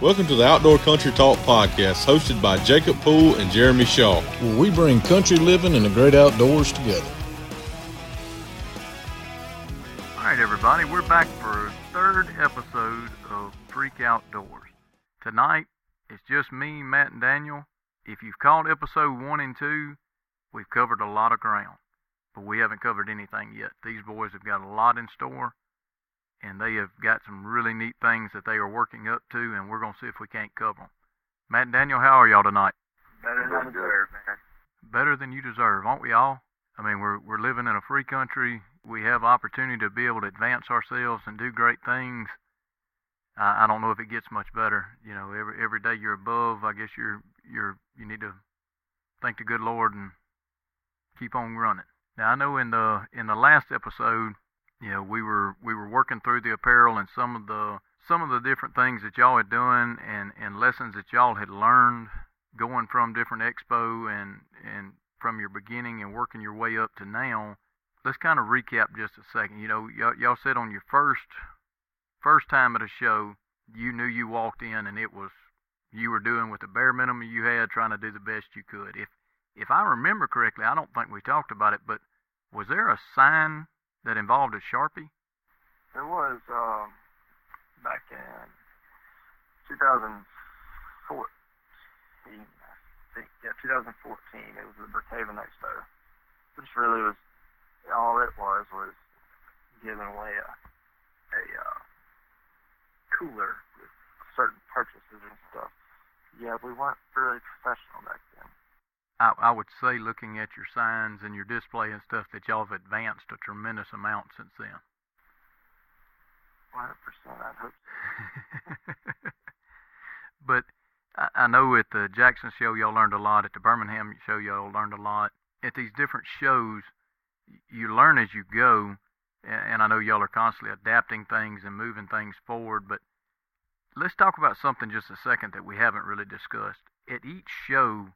Welcome to the Outdoor Country Talk podcast, hosted by Jacob Poole and Jeremy Shaw. Where we bring country living and the great outdoors together. All right, everybody, we're back for a third episode of Freak Outdoors. Tonight, it's just me, Matt, and Daniel. If you've caught episode one and two, we've covered a lot of ground, but we haven't covered anything yet. These boys have got a lot in store, and they have got some really neat things that they are working up to, and we're going to see if we can't cover them. Matt and Daniel, how are y'all tonight? Better than deserve, man. Better than you deserve, aren't we all? I mean, we're we're living in a free country. We have opportunity to be able to advance ourselves and do great things. I, I don't know if it gets much better. You know, every every day you're above. I guess you're you're you need to thank the good Lord and keep on running. Now I know in the in the last episode, you know, we were we were working through the apparel and some of the some of the different things that y'all had done and and lessons that y'all had learned going from different expo and and from your beginning and working your way up to now. Let's kind of recap just a second. You know, y'all, y'all said on your first first time at a show, you knew you walked in and it was you were doing with the bare minimum you had, trying to do the best you could. If if I remember correctly, I don't think we talked about it, but was there a sign that involved a sharpie? There was um, back in 2014. I think, yeah, 2014. It was the Brookhaven Expo, which really was all it was was giving away a a uh, cooler with certain purchases and stuff. Yeah, we weren't really professional back then. I, I would say, looking at your signs and your display and stuff, that y'all have advanced a tremendous amount since then. 100%, I'd hope so. but I, I know at the Jackson show y'all learned a lot. At the Birmingham show y'all learned a lot. At these different shows, you learn as you go, and I know y'all are constantly adapting things and moving things forward. But let's talk about something just a second that we haven't really discussed. At each show,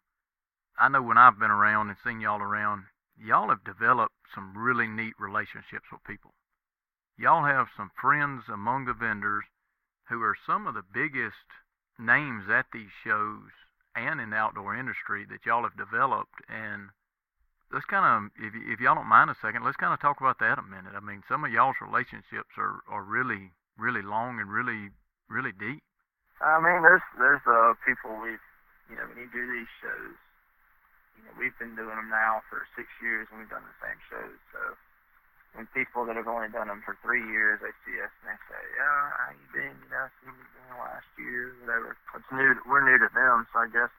I know when I've been around and seen y'all around, y'all have developed some really neat relationships with people. Y'all have some friends among the vendors who are some of the biggest names at these shows and in the outdoor industry that y'all have developed. And let's kind of, if, if y'all don't mind a second, let's kind of talk about that a minute. I mean, some of y'all's relationships are, are really, really long and really, really deep. I mean, there's there's uh people we, you know, when you do these shows, you know, we've been doing them now for six years and we've done the same shows. So when people that have only done them for three years, they see us and they say, "Yeah, how you been? You know, see you been last year, whatever." It's new. We're new to them, so I guess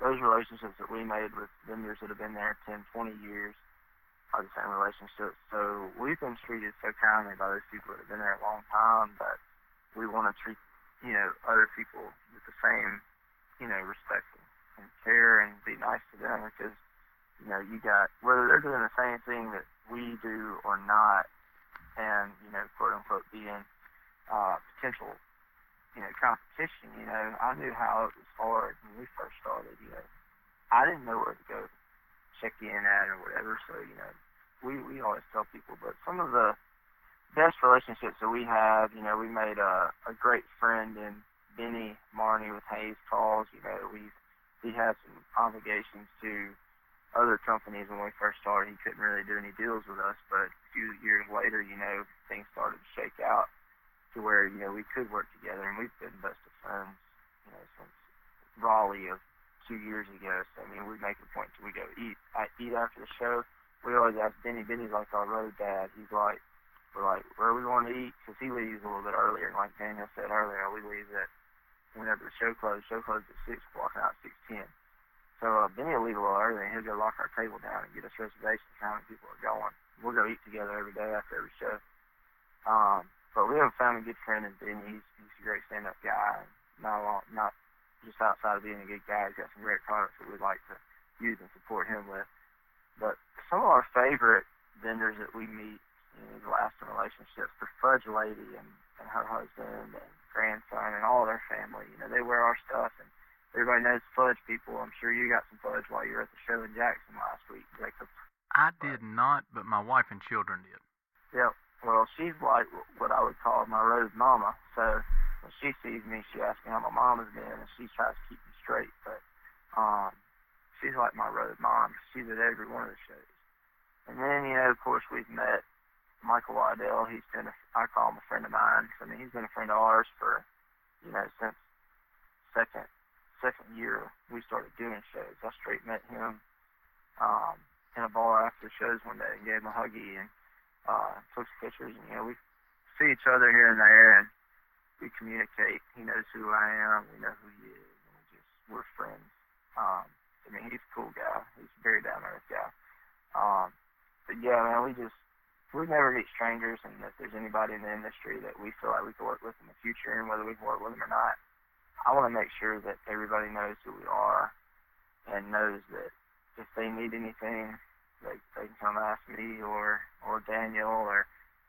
those relationships that we made with vendors that have been there 10, 20 years are the same relationships. So we've been treated so kindly by those people that have been there a long time that we want to treat, you know, other people with the same, you know, respect and care and be nice to them because, you know, you got, whether they're doing the same thing that we do or not, and, you know, quote unquote being uh, potential, you know, competition, you know, I knew how it was hard when we first started, you know. I didn't know where to go check in at or whatever, so, you know, we, we always tell people, but some of the best relationships that we have, you know, we made a, a great friend in Benny Marnie with Hayes Calls, you know, we he had some obligations to other companies when we first started. He couldn't really do any deals with us, but a few years later, you know, things started to shake out to where, you know, we could work together, and we've been best of friends, you know, since Raleigh of two years ago. So, I mean, we make a point to we go eat. I eat after the show. We always ask Benny. Benny's like our road dad. He's like, we're like, where we going to eat? Because he leaves a little bit earlier. And like Daniel said earlier, we leave at whenever the show closed. Show closed at 6, walking out at 6.10. So uh, Benny will leave a little early, and he'll go lock our table down and get us reservations how many people are going. We'll go eat together every day after every show. Um, but we have found a good friend in Benny. He's, he's a great stand-up guy. Not a lot, not just outside of being a good guy. He's got some great products that we'd like to use and support him with. But some of our favorite vendors that we meet in these lasting relationships, the Fudge Lady and, and her husband and grandson and all their family. You know, they wear our stuff and everybody knows fudge people. I'm sure you got some fudge while you were at the show in Jackson last week, Jacob. I did not, but my wife and children did. Yep. Well, she's like what I would call my road mama. So when she sees me, she asks me how my mom has been, and she tries to keep me straight. But um, she's like my road mom. She's at every one of the shows. And then, you know, of course, we've met Michael Waddell. He's been, a, I call him a friend of mine. I mean, he's been a friend of ours for, you know, since second second year we started doing shows. I straight met him um, in a bar after shows one day and gave him a huggy and uh, took some pictures. And you know, we see each other here and there, and we communicate. He knows who I am. We know who he is, and we just we're friends. Um, I mean, he's a cool guy. He's a very down earth guy. Um, but yeah, man, we just we never meet strangers, and if there's anybody in the industry that we feel like we can work with in the future, and whether we can work with them or not, I want to make sure that everybody knows who we are and knows that if they need anything, they they can come ask me or or Daniel or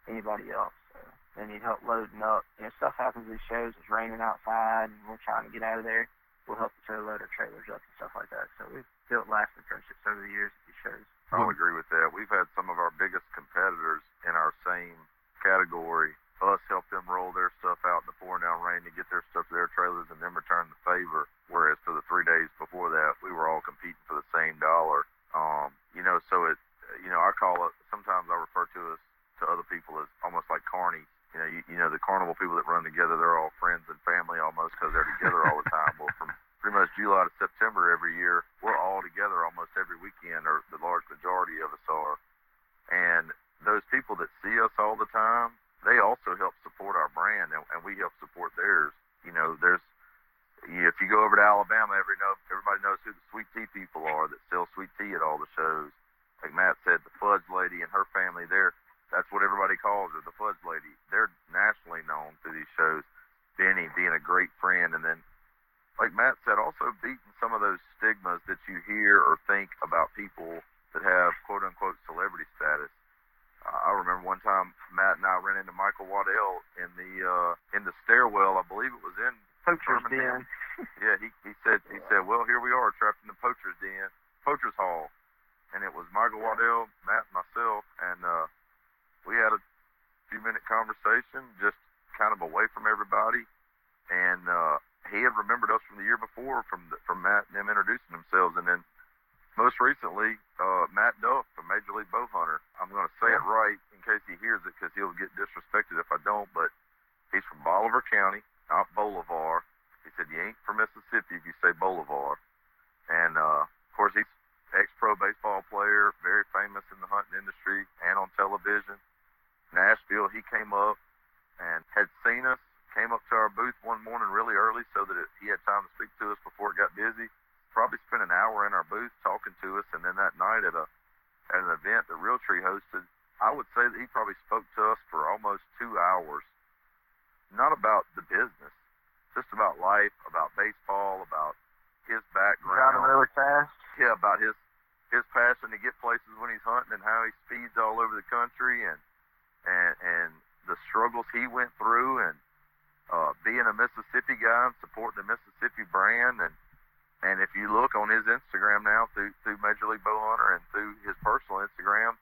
anybody else. So they need help loading up. You know, stuff happens at shows. It's raining outside, and we're trying to get out of there. We'll help each other load our trailers up and stuff like that. So we've built lasting friendships over the years at these shows. I would agree with that. We've had some of our biggest competitors in our same category us help them roll their stuff out in the pouring down rain to get their stuff to their trailers and then return the favor. Whereas for the three days before that, we were all competing for the same dollar. Um, you know, so it, you know, I call it. Sometimes I refer to us to other people as almost like carny. You know, you, you know, the carnival people that run together, they're all friends and family almost because they're together all the time. Well, from pretty much July to September every year, we're all together almost every weekend, or the large majority of us are. And those people that see us all the time, they also help support our brand and, and we help support theirs. You know, there's if you go over to Alabama, every know everybody knows who the sweet tea people are that sell sweet tea at all the shows. Like Matt said, the fudge lady and her family, there that's what everybody calls her, the fudge lady. They're nationally known through these shows. Benny being a great friend, and then, like Matt said, also beating some of those stigmas that you hear or think about people that have quote unquote celebrity status. I remember one time Matt and I ran into Michael Waddell in the uh, in the stairwell. I believe it was in Poacher's Den. yeah, he he said he said, well, here we are trapped in the Poacher's Den, Poacher's Hall, and it was Michael Waddell, Matt, and myself, and uh, we had a few minute conversation, just kind of away from everybody, and uh, he had remembered us from the year before from the, from Matt and them introducing themselves, and then most recently, uh, Matt Duff from Major League Bowhunter. I'm going to say it right in case he hears it because he'll get disrespected if I don't, but he's from Bolivar County, not Bolivar. He said, You ain't from Mississippi if you say Bolivar. And, uh, of course, he's ex-pro baseball player, very famous in the hunting industry and on television. Nashville, he came up and had seen us, came up to our booth one morning really early so that it, he had time to speak to us before it got busy probably spent an hour in our booth talking to us, and then that night at a at an event that Realtree hosted, I would say that he probably spoke to us for almost two hours, not about the business, just about life, about baseball, about his background. Driving really fast. Yeah, about his his passion to get places when he's hunting and how he speeds all over the country and and and the struggles he went through and uh, being a Mississippi guy and supporting the Mississippi brand and and if you look on his Instagram now through through Major League Bowhunter and through his personal Instagram,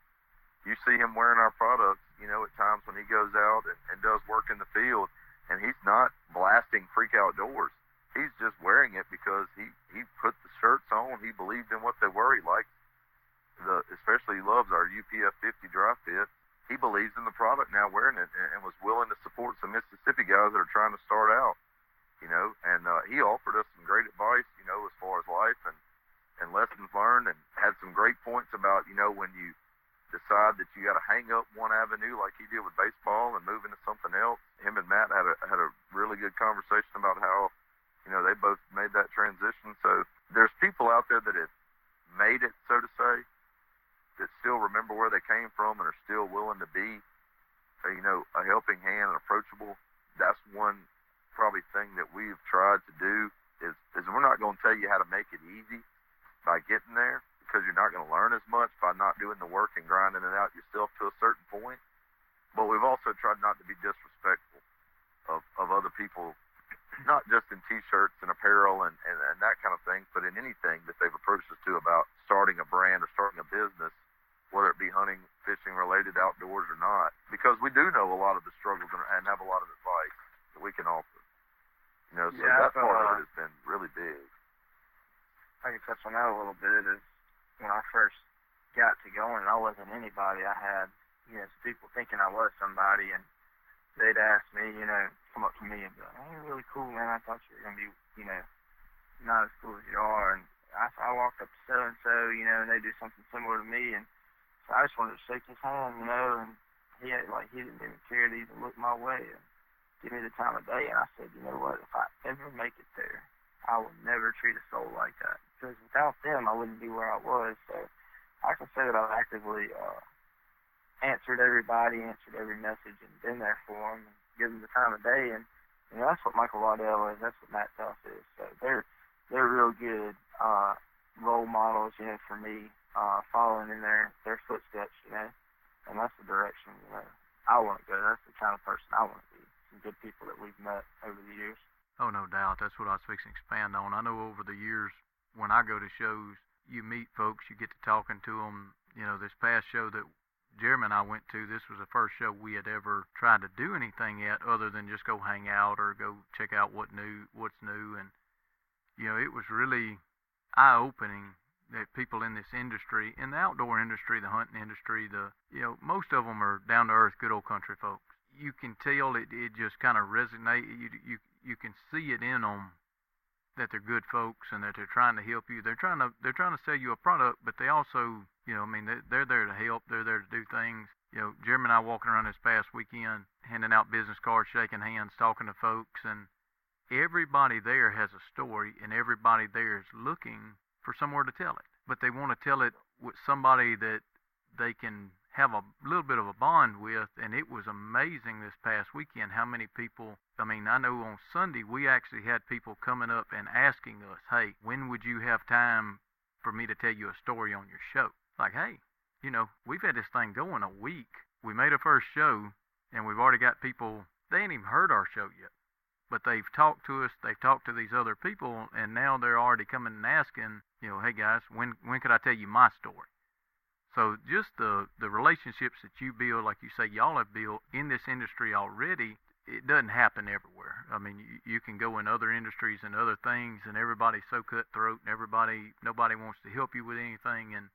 you see him wearing our products. You know, at times when he goes out and, and does work in the field, and he's not blasting freak outdoors. He's just wearing it because he he put the shirts on. He believed in what they were. He liked the, especially loves our UPF 50 dry fit. He believes in the product now wearing it and, and was willing to support some Mississippi guys that are trying to start out you know, and uh, he offered us some great advice, you know, as far as life and and lessons learned, and had some great points about, you know, when you decide that you got to hang up one avenue like he did with baseball and move into something else. Him and Matt had a had a really good conversation about how, you know, they both made that transition. So there's people out there that have made it, so to say, that still remember where they came from and are still willing to be, you know, a helping hand and approachable. That's one probably thing that we've tried to do is is we're not going to tell you how to make it easy by getting there because you're not going to learn as much by not doing the work and grinding it out yourself to a certain point. But we've also tried not to be disrespectful of, of other people, not just in T-shirts and apparel and, and, and that kind of thing, but in anything that they've approached us to about starting a brand or starting a business, whether it be hunting, fishing related, outdoors or not, because we do know a lot of the struggles and, and have a lot of advice that we can offer. You know, so Yeah, that part uh, of it has been really big. I can touch on that a little bit. Is when I first got to going, I wasn't anybody. I had you know people thinking I was somebody, and they'd ask me, you know, come up to me and be like, "Hey, you're really cool, man. I thought you were gonna be, you know, not as cool as you are." And I, I walked up to so and so, you know, and they do something similar to me, and I just wanted to shake his hand, you know, and he had, like he didn't even care to even look my way and give me the time of day. And I said, you know what? If I ever make it there, I will never treat a soul like that because without them, I wouldn't be where I was. So I can say that I've actively uh, answered everybody, answered every message, and been there for them, and given them the time of day. And you know that's what Michael Waddell is. That's what Matt Duff is. So they're they're real good uh, role models, you know, for me, uh, following in their their footsteps, you know, and that's the direction you know I want to go. That's the kind of person I want to be. Some good people that we've met over the years. Oh, no doubt. That's what I was fixing to expand on. I know over the years when I go to shows, you meet folks, you get to talking to them. You know, this past show that Jeremy and I went to, this was the first show we had ever tried to do anything at other than just go hang out or go check out what new, what's new. And, you know, it was really eye opening that people in this industry, in the outdoor industry, the hunting industry, the, you know, most of them are down to earth, good old country folks. You can tell it, it just kind of resonate. You, you, you can see it in them that they're good folks and that they're trying to help you. They're trying to they're trying to sell you a product, but they also, you know, I mean, they're, they're there to help. They're there to do things. You know, Jeremy and I walking around this past weekend, handing out business cards, shaking hands, talking to folks, and everybody there has a story, and everybody there is looking for somewhere to tell it. But they want to tell it with somebody that they can have a little bit of a bond with, and it was amazing this past weekend how many people. I mean, I know on Sunday we actually had people coming up and asking us, "Hey, when would you have time for me to tell you a story on your show?" Like, hey, you know, we've had this thing going a week. We made a first show, and we've already got people. They ain't even heard our show yet, but they've talked to us. They've talked to these other people, and now they're already coming and asking, you know, hey guys, when when could I tell you my story? So just the the relationships that you build, like you say, y'all have built in this industry already. It doesn't happen everywhere. I mean, you, you can go in other industries and other things, and everybody's so cutthroat, and everybody nobody wants to help you with anything. And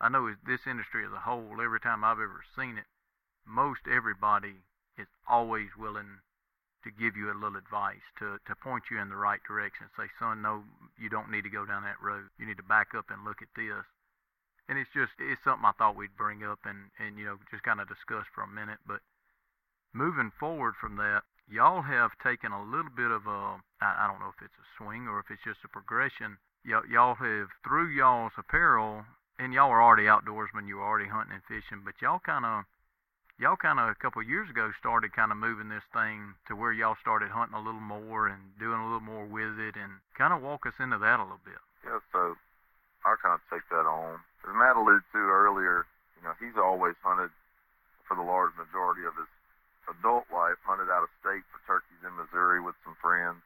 I know this industry as a whole, every time I've ever seen it, most everybody is always willing to give you a little advice, to to point you in the right direction. Say, son, no, you don't need to go down that road. You need to back up and look at this and it's just it's something I thought we'd bring up and and you know just kind of discuss for a minute. But moving forward from that, y'all have taken a little bit of a I, I don't know if it's a swing or if it's just a progression. Y'all y'all have through y'all's apparel, and y'all were already outdoorsmen. You were already hunting and fishing, but y'all kind of y'all kind of a couple of years ago started kind of moving this thing to where y'all started hunting a little more and doing a little more with it, and kind of walk us into that a little bit. Yeah, so I'll kind of take that on. As Matt alluded to earlier, you know, he's always hunted for the large majority of his adult life, hunted out of state for turkeys in Missouri with some friends,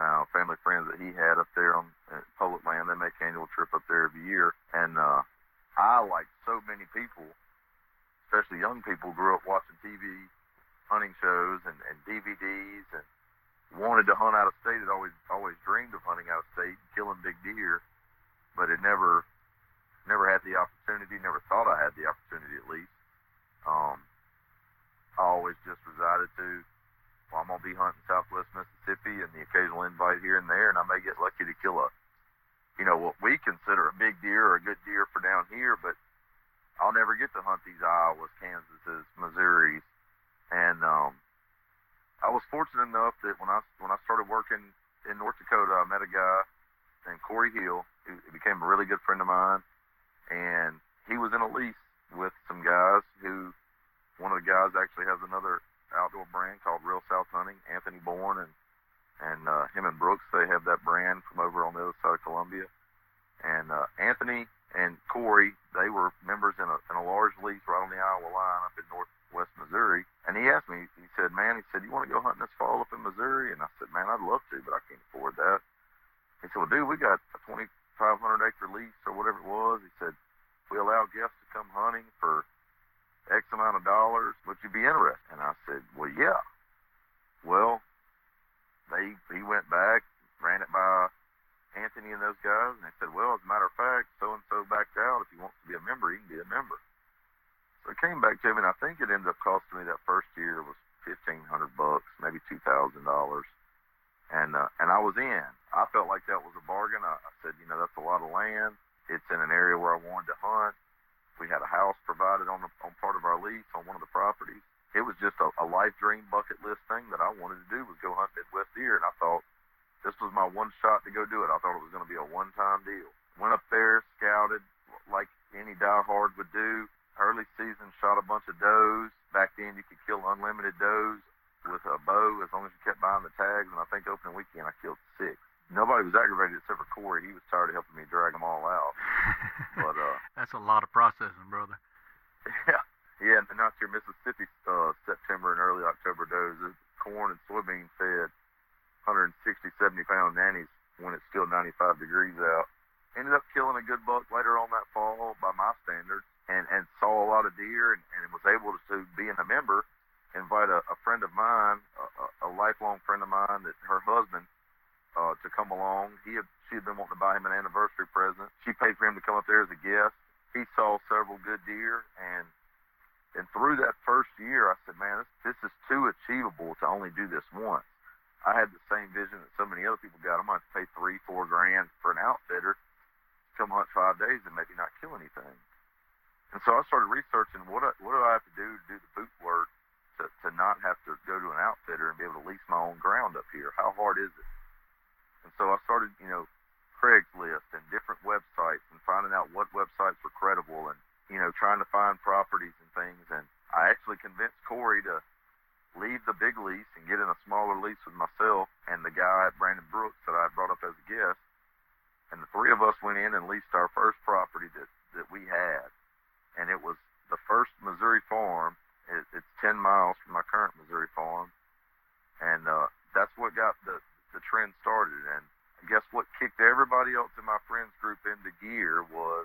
uh, family friends that he had up there on uh, public land. They make annual trip up there every year, and uh, I, like so many people, especially young people, grew up watching TV hunting shows and, and DVDs and wanted to hunt out of state. Had always always dreamed of hunting out of state, killing big deer, but had never never had the opportunity. Never thought I had the opportunity at least. Um, I always just resided to. Well, I'm gonna be hunting Southwest Mississippi and the occasional invite here and there, and I may get lucky to kill a, you know, what we consider a big deer or a good deer for down here, but I'll never get to hunt these Iowas, Kansases, Missouris, and um, I was fortunate enough that when I when I started working in North Dakota, I met a guy named Corey Hill, who became a really good friend of mine, and he was in a lease with some guys who, one of the guys actually has another outdoor brand called Real South Hunting, Anthony Bourne, and and uh, him and Brooks, they have that brand from over on the other side of Columbia, and uh, Anthony and Corey, they were members in a in a large lease right on the Iowa line up in northwest Missouri. And he asked me, he said, "Man, he said, you want to go hunting this fall up in Missouri?" And I said, "Man, I'd love to, but I can't afford that." He said, "Well, dude, we got a 2,500 acre lease or whatever it was." He said, "We allow guests to come hunting for X amount of dollars. Would you be interested?" And I said, "Well, yeah." Well, they he we went back, ran it by Anthony and those guys, and they said, well, as a matter of fact, so and so backed out. If he wants to be a member, he can be a member. So it came back to me, and I think it ended up costing me that first year was fifteen hundred bucks, maybe two thousand dollars, and uh, and I was in. I felt like that was a bargain. I, I said, you know, that's a lot of land. It's in an area where I wanted to hunt. We had a house provided on the, on part of our lease on one of the properties. It was just a, a life dream bucket list thing that I wanted to do was go hunt Midwest deer, and I thought this was my one shot to go do it. I thought it was going to be a one-time deal. Went up there, scouted like any diehard would do. Early season, shot a bunch of does. Back then, you could kill unlimited does with a bow as long as you kept buying the tags. And I think opening weekend, I killed six. Nobody was aggravated except for Corey. He was tired of helping me drag them all out. but uh, that's a lot of processing, brother. Yeah, yeah. And out here, Mississippi, uh, September and early October does corn and soybean fed, 160, 70 pound nannies when it's still 95 degrees out. Ended up killing a good buck later on that fall by my standards, and and saw a lot of deer, and, and was able to, being a member, invite a, a friend of mine, a, a lifelong friend of mine, that her husband uh, to come along. He had she had been wanting to buy him an anniversary present. She paid for him to come up there as a guest. He saw several good deer, and and through that first year, I said, man, this, this is too achievable to only do this once. I had the same vision that so many other people got. I might have to pay three, four grand for an outfitter come hunt five days and maybe not kill anything. And so I started researching what I, what do I have to do to do the boot work to, to not have to go to an outfitter and be able to lease my own ground up here. How hard is it? And so I started, you know, Craigslist and different websites and finding out what websites were credible and, you know, trying to find properties and things. And I actually convinced Corey to leave the big lease and get in a smaller lease with myself and the guy at Brandon Brooks that I brought up as a guest and the three of us went in and leased our first property that that we had, and it was the first Missouri farm. It, it's 10 miles from my current Missouri farm, and uh, that's what got the the trend started. And I guess what kicked everybody else in my friends group into gear was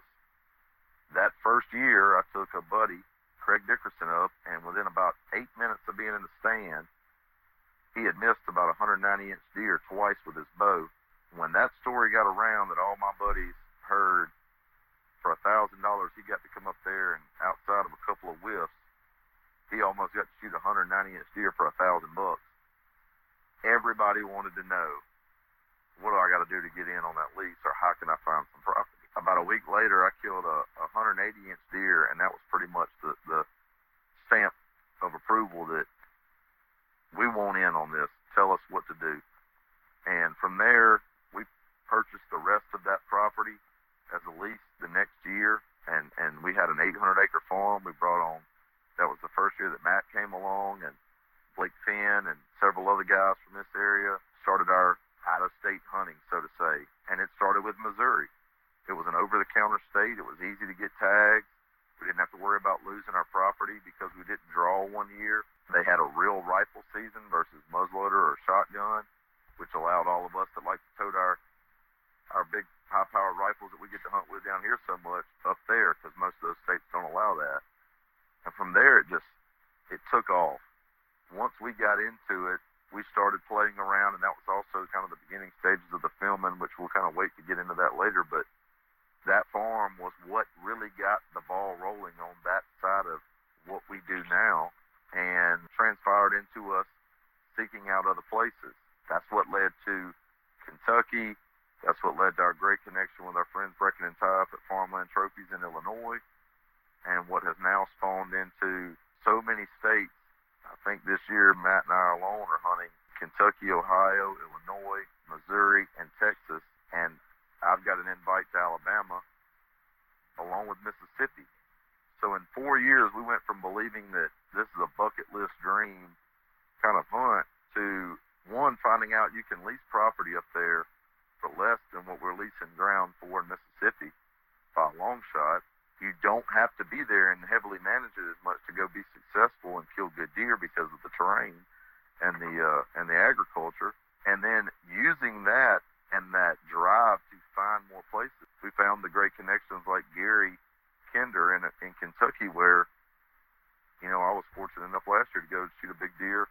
that first year I took a buddy, Craig Dickerson, up, and within about eight minutes of being in the stand, he had missed about a 190 inch deer twice with his bow. When that story got around that all my buddies heard for a thousand dollars he got to come up there and outside of a couple of whiffs he almost got to shoot a 190 inch deer for a thousand bucks. Everybody wanted to know what do I got to do to get in on that lease or how can I find some property about a week later I killed a, a 180 inch deer and that was pretty much the, the stamp of approval that we want in on this tell us what to do and from there we purchased the rest of that property as a lease the next year, and and we had an 800 acre farm. We brought on. That was the first year that Matt came along, and Blake Finn and several other guys from this area started our out of state hunting, so to say. And it started with Missouri. It was an over the counter state. It was easy to get tags. We didn't have to worry about losing our property because we didn't draw one year. They had a real rifle season versus muzzleloader or shotgun, which allowed all of us that like to tote our our big high-powered rifles that we get to hunt with down here so much up there because most of those states don't allow that. And from there, it just it took off. Once we got into it, we started playing around, and that was also kind of the beginning stages of the filming, which we'll kind of wait to get into that later. But that farm was what really got the ball rolling on that side of what we do now, and transpired into us seeking out other places. That's what led to Kentucky, that's what led to our great connection with our friends Brecken and Ty at Farmland Trophies in Illinois, and what has now spawned into so many states. I think this year Matt and I alone are hunting Kentucky, Ohio, Illinois, Missouri, and Texas, and I've got an invite to Alabama along with Mississippi. So in four years, we went from believing that this is a bucket list dream kind of hunt to one finding out you can lease property up there for less than what we're leasing ground for in Mississippi by a long shot. You don't have to be there and heavily manage it as much to go be successful and kill good deer because of the terrain and the uh, and the agriculture. And then using that and that drive to find more places, we found the great connections like Gary Kinder in in Kentucky, where you know I was fortunate enough last year to go shoot a big deer,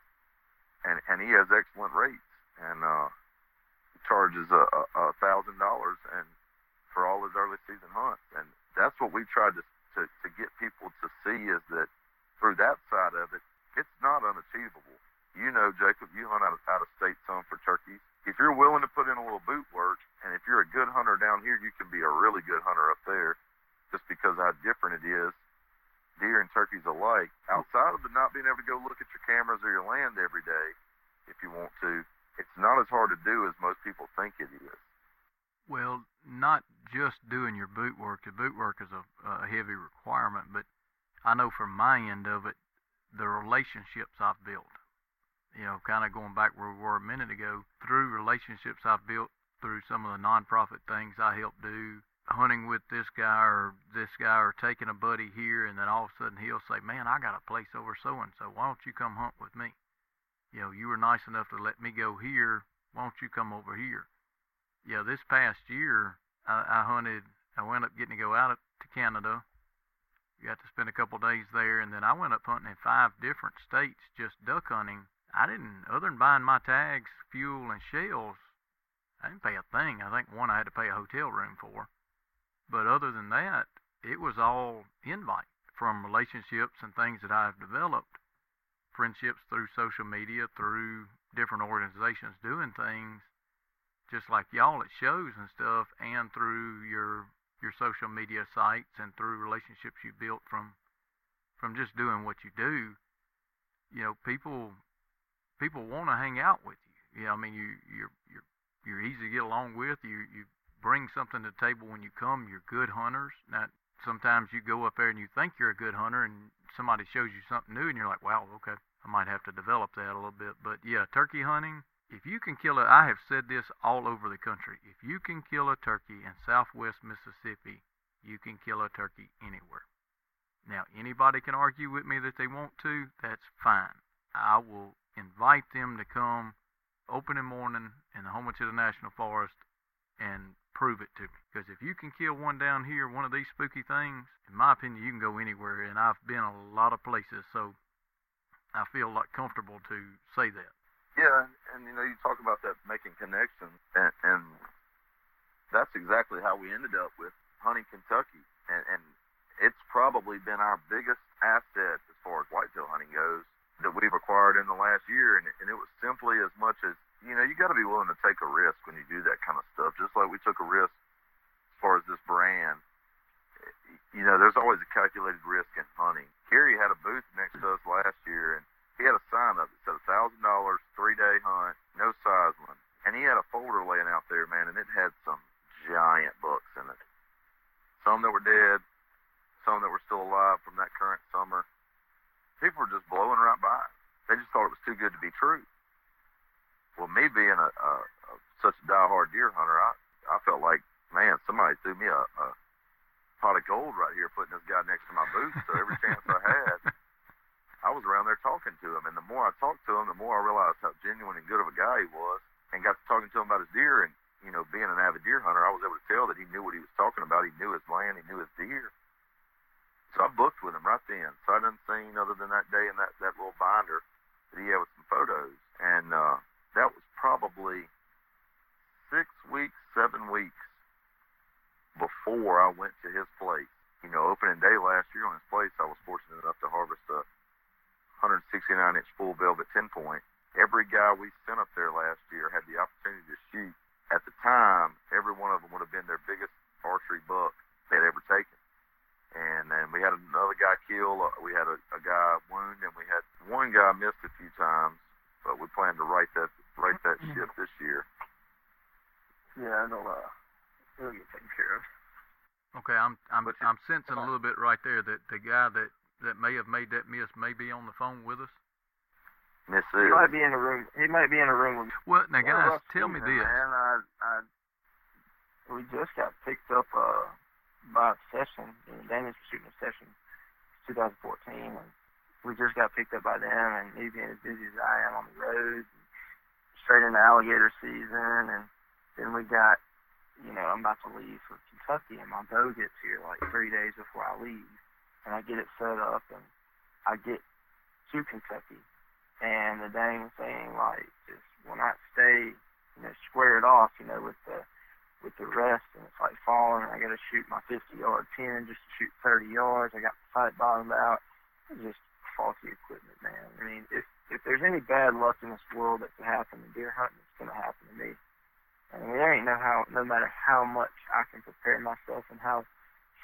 and and he has excellent rates. And uh, charges a, a, a thousand dollars and for all his early season hunts, and that's what we tried to, to to get people to see is that through that side of it, it's not unachievable. You know, Jacob, you hunt out of, out of state some for turkeys. If you're willing to put in a little boot work, and if you're a good hunter down here, you can be a really good hunter up there, just because how different it is, deer and turkeys alike. Outside of the not being able to go look at your cameras or your land every day, if you want to, it's not as hard to do as most people think it is. Well, not just doing your boot work. The boot work is a, a heavy requirement, but I know from my end of it, the relationships I've built you know, kind of going back where we were a minute ago, through relationships I've built through some of the nonprofit things I help do, hunting with this guy or this guy or taking a buddy here, and then all of a sudden he'll say, "Man, I got a place over so and so. Why don't you come hunt with me? You know, you were nice enough to let me go here. Why don't you come over here?" Yeah, this past year I, I hunted. I wound up getting to go out to Canada. Got to spend a couple days there, and then I went up hunting in five different states, just duck hunting I didn't, other than buying my tags, fuel, and shells, I didn't pay a thing. I think one I had to pay a hotel room for. But other than that, it was all invite from relationships and things that I've developed, friendships through social media, through different organizations doing things, just like y'all at shows and stuff, and through your your social media sites and through relationships you built from from just doing what you do. You know, people people want to hang out with you. Yeah, I mean you you're you're you're easy to get along with. You you bring something to the table when you come. You're good hunters. Now sometimes you go up there and you think you're a good hunter, and somebody shows you something new, and you're like, wow, okay, I might have to develop that a little bit. But yeah, turkey hunting. If you can kill it, I have said this all over the country. If you can kill a turkey in southwest Mississippi, you can kill a turkey anywhere. Now, anybody can argue with me that they want to, that's fine. I will invite them to come opening morning in the Homochitto National Forest and prove it to me. Because if you can kill one down here, one of these spooky things, in my opinion, you can go anywhere. And I've been a lot of places, so I feel like comfortable to say that. Yeah, and, and you know, you talk about that making connections, and, and that's exactly how we ended up with hunting Kentucky, and, and it's probably been our biggest asset as far as whitetail hunting goes that we've acquired in the last year, and, and it was simply as much as you know, you got to be willing to take a risk when you do that kind of stuff. Just like we took a risk as far as this brand. You know, there's always a calculated risk in hunting. Gary had a booth next to us last year, and he had a sign up that said a thousand dollars, three day hunt, no sizeline, and he had a folder laying out there, man, and it had some giant bucks in it. Some that were dead, some that were still alive from that current summer people were just blowing right by. They just thought it was too good to be true. Well, me being a, a, a such a diehard deer hunter, I I felt like, man, somebody threw me a, a pot of gold right here, putting this guy next to my booth. So every chance I had, I was around there talking to him. And the more I talked to him, the more I realized how genuine and good of a guy he was. And got to talking to him about his deer, and you know, being an avid deer hunter, I was able to tell that he knew what he was talking about. He knew his land, he knew his deer. So I booked with him right then. So I didn't see other than that day and that, that little binder that he had with some photos. And uh, that was probably six weeks, seven weeks before I went to his place. You know, opening day last year on his place, I was fortunate enough to harvest a 169 inch full velvet 10 point. Every guy we sent up there last year had the opportunity to shoot. At the time, every one of them would have been their biggest archery buck they'd ever taken and then we had another guy kill. Uh, we had a, a guy wound, and we had one guy missed a few times. But we plan to write that write that mm-hmm. ship this year. Yeah, it'll uh, it'll get taken care of. Okay, I'm I'm I'm sensing a little bit right there that the guy that that may have made that miss may be on the phone with us. Miss He might be in the room. He might be in a room with. Well, now guys, tell me this. Man, I, I, we just got picked up. Uh, by session, you know, Daniels was shooting a session 2014, and we just got picked up by them, and me being as busy as I am on the road, straight into alligator season, and then we got, you know, I'm about to leave for Kentucky, and my bow gets here like three days before I leave, and I get it set up, and I get to Kentucky, and the dang thing like just will not stay, you know, square it off, you know, with the with the rest, and it's like falling. And I got to shoot my 50 yard pin just to shoot 30 yards. I got the sight bottomed out. It's just faulty equipment, man. I mean, if if there's any bad luck in this world that can happen to deer hunting, it's gonna happen to me. I mean, there ain't no how, no matter how much I can prepare myself and how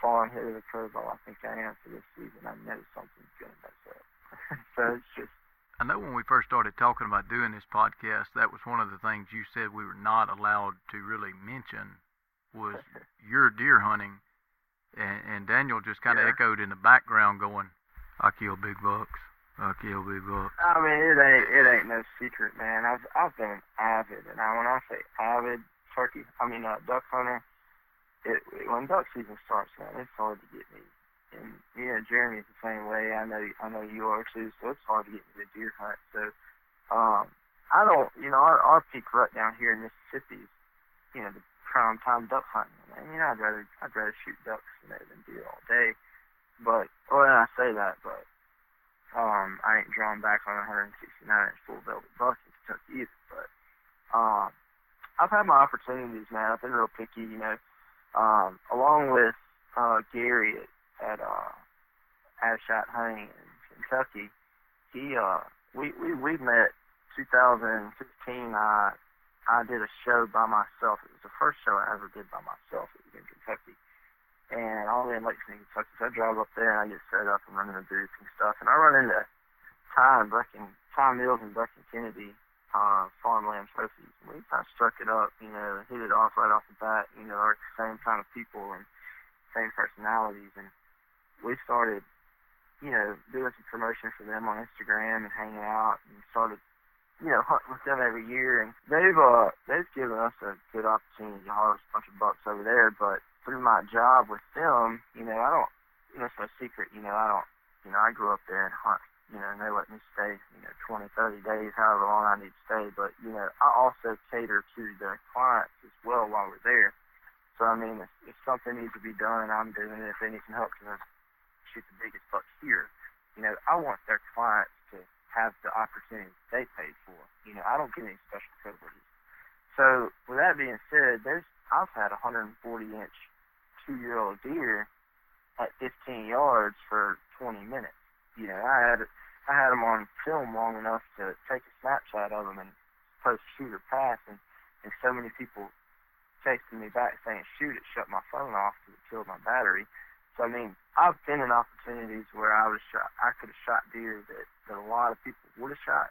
far ahead of the curveball I think I am for this season, I know something's gonna mess up. so it's just. I know when we first started talking about doing this podcast, that was one of the things you said we were not allowed to really mention was your deer hunting, and, and Daniel just kind of Yeah. echoed in the background, going, "I kill big bucks. I kill big bucks." I mean, it ain't it ain't no secret, man. I've I've been avid, and I, when I say avid turkey, I mean uh, duck hunter. It, when duck season starts, man, it's hard to get me. And yeah, Jeremy's the same way. I know I know you are too. So it's hard to get me to deer hunt. So um, I don't, you know, our our peak rut down here in Mississippi is, you know, the prime time duck hunting. I mean, I'd rather I'd rather shoot ducks, you know, than deer all day. But well, I say that, but um, I ain't drawn back on a 169 inch full velvet buck in Kentucky either. But um, I've had my opportunities, man. I've been real picky, you know. Um, along with uh, Gary at, at uh, Ashot Hunting in Kentucky, he uh, we we we met 2015. I I did a show by myself. It was the first show I ever did by myself. In Kentucky and all the way in Lexington, Kentucky. So I drive up there and I get set up and run in the booth and stuff. And I run into Ty and Brecken, Ty Mills and Brecken Kennedy, uh, farmland trophies. We kind of struck it up, you know, hit it off right off the bat. You know, our same kind of people and same personalities. And we started, you know, doing some promotion for them on Instagram and hanging out and started, you know, hunting with them every year. And they've, uh, they've given us a good opportunity to harvest a bunch of bucks over there. But through my job with them, you know, I don't, you know, it's no secret, you know, I don't, you know, I grew up there and hunt, you know, and they let me stay, you know, 20, 30 days, however long I need to stay. But, you know, I also cater to the clients as well while we're there. So, I mean, if, if something needs to be done, I'm doing it. If they need some help to shoot the biggest buck here, you know, I want their clients to have the opportunity they paid for. You know, I don't get any special privileges. So, with that being said, there's I've had a 140 inch two-year-old deer at 15 yards for 20 minutes. You know, I had I had them on film long enough to take a snapshot of them and post shoot or pass, and and so many people texting me back saying shoot it, shut my phone off because it killed my battery. So I mean, I've been in opportunities where I was shot. I could have shot deer that that a lot of people would have shot,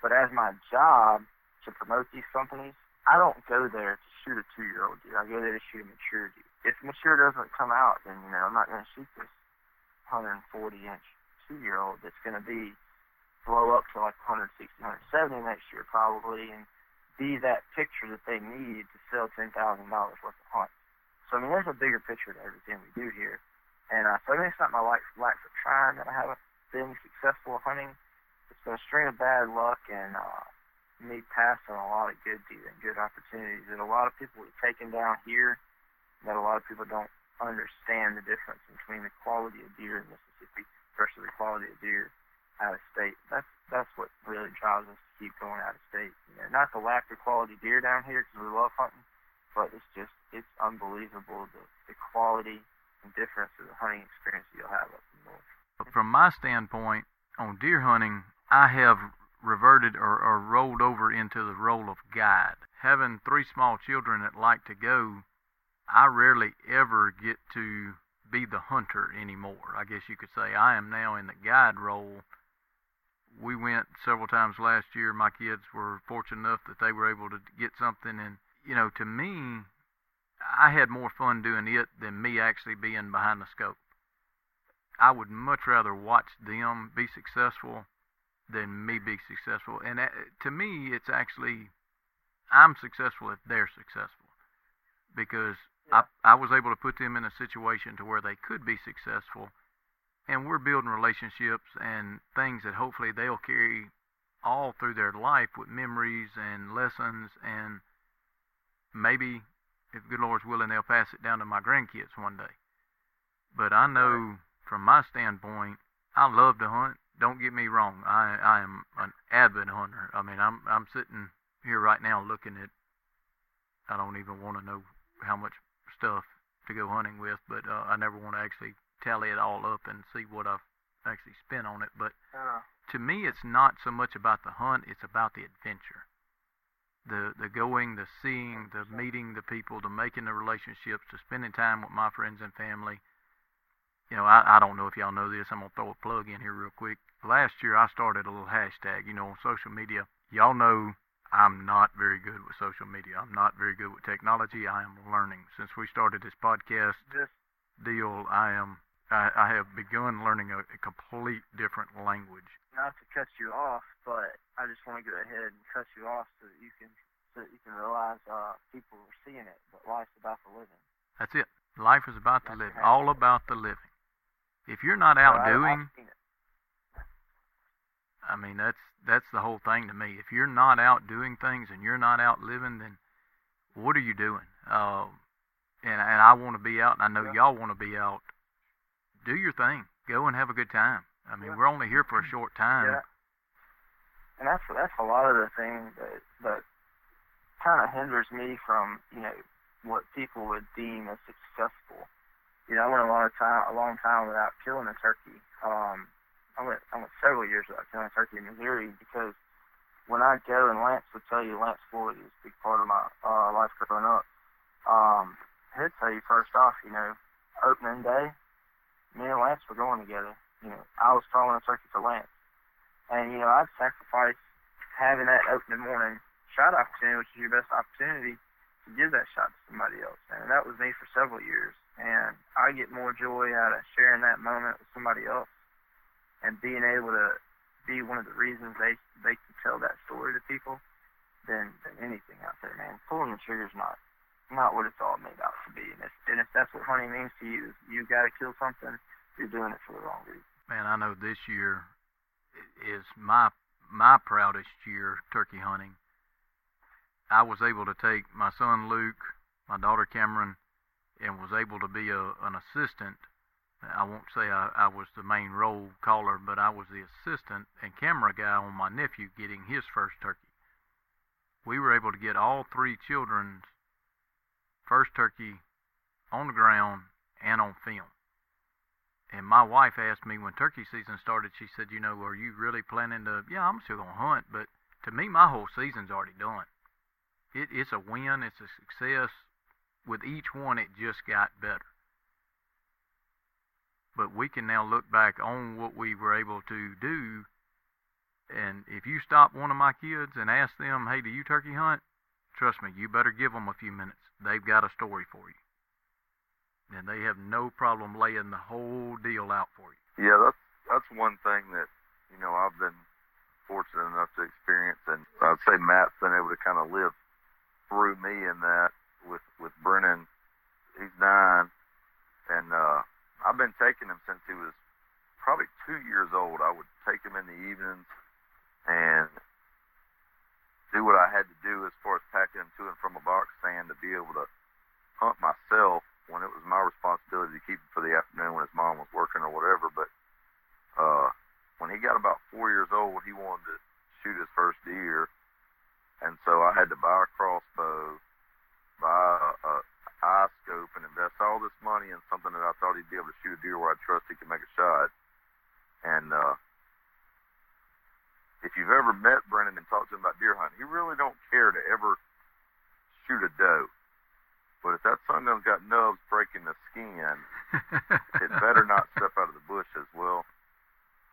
but as my job to promote these companies, I don't go there to shoot a two-year-old deer. I go there to shoot a mature deer. If mature doesn't come out, then you know I'm not going to shoot this 140-inch two-year-old that's going to be blow up to like 160, 170 next year probably, and be that picture that they need to sell ten thousand dollars worth of hunts. So I mean, there's a bigger picture to everything we do here, and uh, so I mean, it's not my lack, lack for trying that I haven't been successful hunting. It's been a string of bad luck and uh, me passing a lot of good deer and good opportunities that a lot of people have taken down here. That a lot of people don't understand the difference between the quality of deer in Mississippi versus the quality of deer out of state. That's that's what really drives us to keep going out of state. You know, not the lack of quality deer down here because we love hunting, but it's just it's unbelievable the the quality and difference of the hunting experience you'll have up north. From my standpoint on deer hunting, I have reverted or, or rolled over into the role of guide. Having three small children that like to go, I rarely ever get to be the hunter anymore. I guess you could say I am now in the guide role. We went several times last year. My kids were fortunate enough that they were able to get something, and you know, to me, I had more fun doing it than me actually being behind the scope. I would much rather watch them be successful than me be successful. And to me, it's actually I'm successful if they're successful because I I was able to put them in a situation to where they could be successful, and we're building relationships and things that hopefully they'll carry all through their life with memories and lessons and maybe if good Lord's willing they'll pass it down to my grandkids one day. But I know from my standpoint, I love to hunt. Don't get me wrong. I I am an avid hunter. I mean, I'm I'm sitting here right now looking at I don't even want to know how much stuff to go hunting with, but uh, I never want to actually tally it all up and see what I've actually spent on it. But Uh, to me, it's not so much about the hunt; it's about the adventure, the the going, the seeing, the meeting the people, the making the relationships, the spending time with my friends and family. You know, I, I don't know if y'all know this. I'm gonna throw a plug in here real quick. Last year, I started a little hashtag. You know, on social media. Y'all know I'm not very good with social media. I'm not very good with technology. I am learning since we started this podcast just deal. I am. I, I have begun learning a, a complete different language. not to cut you off, but I just want to go ahead and cut you off so that you can so that you can realize uh, people are seeing it, but life's about the living. That's it. Life is about the living, all about the living. If you're not out So I- I've doing. I mean, that's that's the whole thing to me. If you're not out doing things and you're not out living, then what are you doing? Uh, and and I want to be out, and I know Yeah. y'all want to be out. Do your thing. Go and have a good time. I mean, Yeah. we're only here for a short time. Yeah. And that's that's a lot of the thing that that kind of hinders me from you know what people would deem as successful. You know, I went a lot of time, a long time without killing a turkey. Um, I went I went several years without killing a turkey in Missouri because when I go and Lance would tell you, Lance Floyd is a big part of my uh, life growing up. Um, he'd tell you first off, you know, opening day, me and Lance were going together. You know, I was calling a turkey for Lance. And, you know, I'd sacrifice having that opening morning shot opportunity, which is your best opportunity, to give that shot to somebody else. And that was me for several years. And I get more joy out of sharing that moment with somebody else and being able to be one of the reasons they they can tell that story to people than than anything out there, man. Pulling the trigger's not not what it's all made out to be. And if and if that's what hunting means to you, you gotta kill something, you're doing it for the wrong reason. Man, I know this year is my my proudest year turkey hunting. I was able to take my son Luke, my daughter Cameron, and was able to be a an assistant. I won't say I, I was the main roll caller, but I was the assistant and camera guy on my nephew getting his first turkey. We were able to get all three children's first turkey on the ground and on film. And my wife asked me when turkey season started, she said, you know, are you really planning to, yeah, I'm still going to hunt, but to me, my whole season's already done. It, it's a win, it's a success. With each one, it just got better. But we can now look back on what we were able to do. And if you stop one of my kids and ask them, hey, do you turkey hunt? Trust me, you better give them a few minutes. They've got a story for you and they have no problem laying the whole deal out for you. Yeah, that's that's one thing that you know I've been fortunate enough to experience, and I'd say Matt's been able to kind of live through me in that with with Brennan. He's nine, and uh, I've been taking him since he was probably two years old. I would take him in the evenings and do what I had to do as far as packing him to and from a box stand to be able to hunt myself when it was my responsibility to keep him for the afternoon when his mom was working or whatever. But uh, when he got about four years old, he wanted to shoot his first deer, and so I had to buy a crossbow, buy a, a eye scope, and invest all this money in something that I thought he'd be able to shoot a deer where I trust he could make a shot. And uh, if you've ever met Brennan and talked to him about deer hunting, he really don't care to ever shoot a doe. But if that son gun's got nubs breaking the skin, it better not step out of the bushes. As well,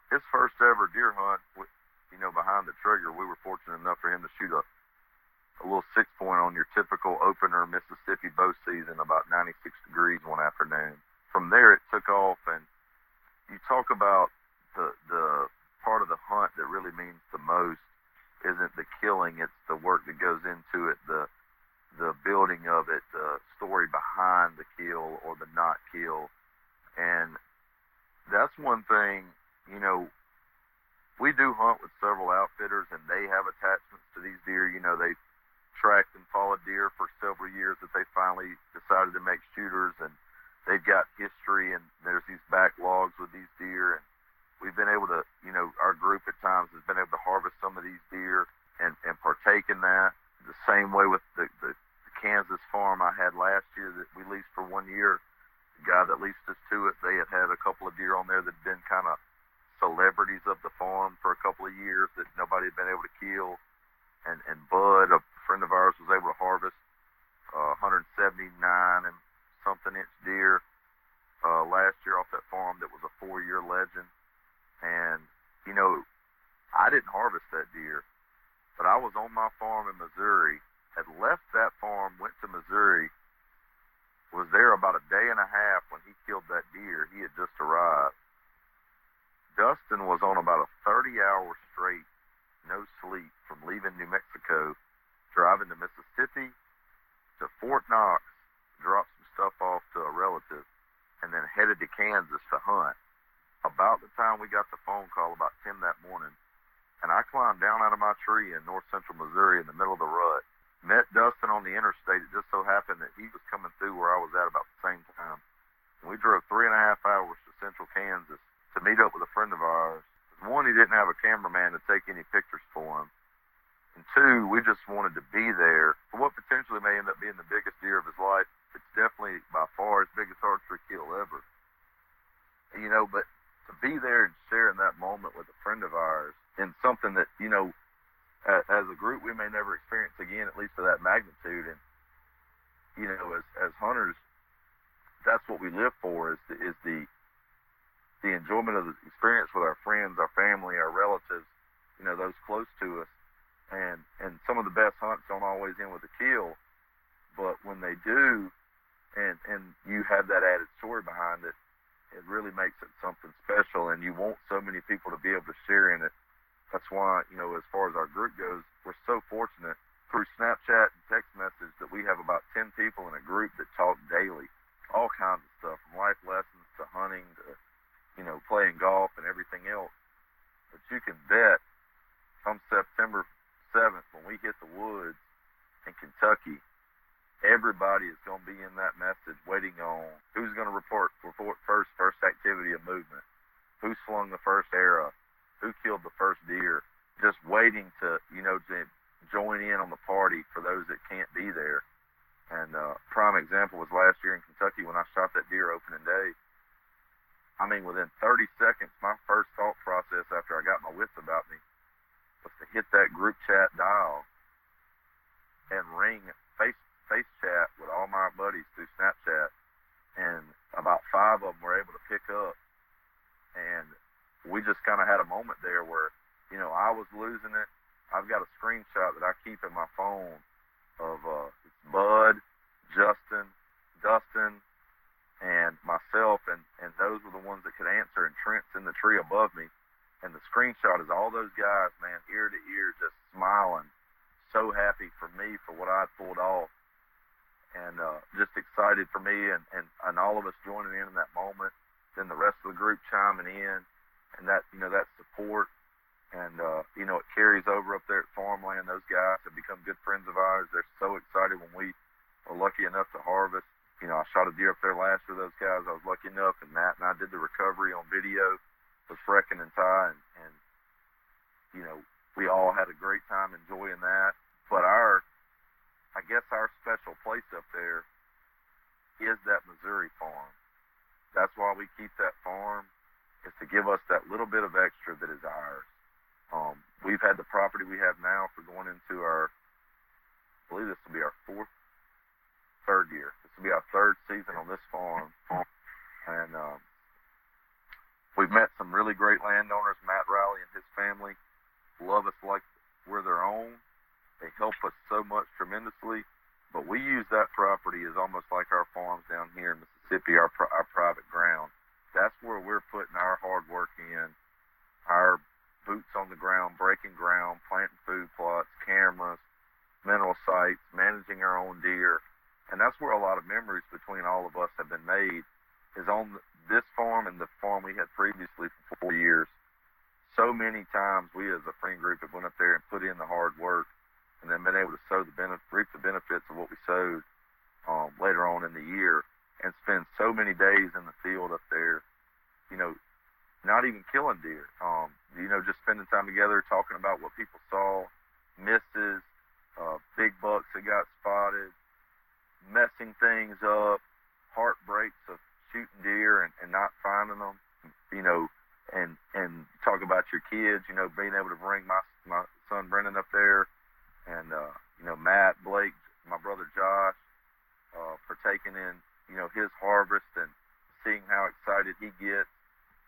his first ever deer hunt, you know, behind the trigger, we were fortunate enough for him to shoot a a little six point on your typical opener Mississippi bow season, about 96 degrees one afternoon. From there, it took off, and you talk about the the part of the hunt that really means the most isn't the killing; it's the work that goes into it, the the building of it, the story behind the kill or the not kill, and that's one thing. You know, we do hunt with several outfitters, and they have attachments to these deer. You know, they tracked and followed deer for several years that they finally decided to make shooters, and they've got history, and there's these backlogs with these deer, and we've been able to, you know, our group at times has been able to harvest some of these deer and and partake in that. The same way with the the, the Kansas farm I had last year that we leased for one year. The guy that leased us to it, they had had a couple of deer on there that had been kind of celebrities of the farm for a couple of years that nobody had been able to kill. And and Bud, a friend of ours, was able to harvest uh, 179 and something inch deer uh, last year off that farm that was a four year legend. And you know, I didn't harvest that deer, but I was on my farm in Missouri, had left that farm, went to Missouri, was there about a day and a half when he killed that deer. He had just arrived. Dustin was on about a 30 hour straight, no sleep, from leaving New Mexico, driving to Mississippi, to Fort Knox, drop some stuff off to a relative, and then headed to Kansas to hunt. About the time we got the phone call, about 10 that morning, and I climbed down out of my tree in north central Missouri in the middle of the rut, met Dustin on the interstate. It just so happened that he was coming through where I was at about the same time. And we drove three and a half hours to central Kansas to meet up with a friend of ours. One, he didn't have a cameraman to take any pictures for him. And two, we just wanted to be there for what potentially may end up being the biggest deer of his life. It's definitely by far his biggest archery kill ever. You know, but to be there and sharing that moment with a friend of ours in something that, you know, as a group we may never experience again, at least to that magnitude. And, you know, as, as hunters, that's what we live for is the, is the the enjoyment of the experience with our friends, our family, our relatives, you know, those close to us. And and some of the best hunts don't always end with a kill, but when they do, and and you have that added story behind it, it really makes it something special. And you want so many people to be able to share in it. That's why you know, as far as our group goes, we're so fortunate through Snapchat and text message that we have about ten people in a group that talk daily, all kinds of stuff from life lessons to hunting to you know, playing golf and everything else. But you can bet come September 7th when we hit the woods in Kentucky, everybody is going to be in that message waiting on who's going to report report first first activity of movement, who slung the first arrow, who killed the first deer, just waiting to you know to join in on the party for those that can't be there. And uh, prime example was last year in Kentucky when I shot that deer opening day. I mean, within 30 seconds, my first thought process after I got my wits about me was to hit that group chat dial and ring face face chat with all my buddies through Snapchat, and about five of them were able to pick up, and we just kind of had a moment there where, you know, I was losing it. I've got a screenshot that I keep in my phone of uh, Bud, Justin, Dustin, and myself, and and those were the ones that could answer. And Trent's in the tree above me, and the screenshot is all those guys, man, ear to ear, just smiling, so happy for me for what I pulled off, and uh, just excited for me, and and and all of us joining in in that moment. Then the rest of the group chiming in, and that you know that support. And uh, you know it carries over up there at Farmland. Those guys have become good friends of ours. They're so excited when we are lucky enough to harvest you know, I shot a deer up there last year. Those guys, I was lucky enough, and Matt and I did the recovery on video with Brecken and Ty, and, and you know, we all had a great time enjoying that. But our, I guess our special place up there is that Missouri farm. That's why we keep that farm, is to give us that little bit of extra that is ours. Um, we've had the property we have now for going into our, I believe this will be our fourth third year. This will be our third season on this farm, and um, we've met some really great landowners. Matt Riley and his family love us like we're their own. They help us so much tremendously. But we use that property as almost like our farms down here in Mississippi, our our private ground. That's where we're putting our hard work in, our boots on the ground, breaking ground, planting food plots, cameras, mineral sites, managing our own deer and that's where a lot of memories between all of us have been made is on this farm and the farm we had previously for four years. So many times we as a friend group have went up there and put in the hard work and then been able to sow the benefit, reap the benefits of what we sowed um, later on in the year and spend so many days in the field up there, you know, not even killing deer. Um, you know, just spending time together, talking about what people saw, misses, uh, big bucks that got spotted, messing things up, heartbreaks of shooting deer and, and not finding them, you know, and and talk about your kids, you know, being able to bring my my son Brennan up there, and uh, you know Matt Blake, my brother Josh, uh, partaking in you know his harvest and seeing how excited he gets.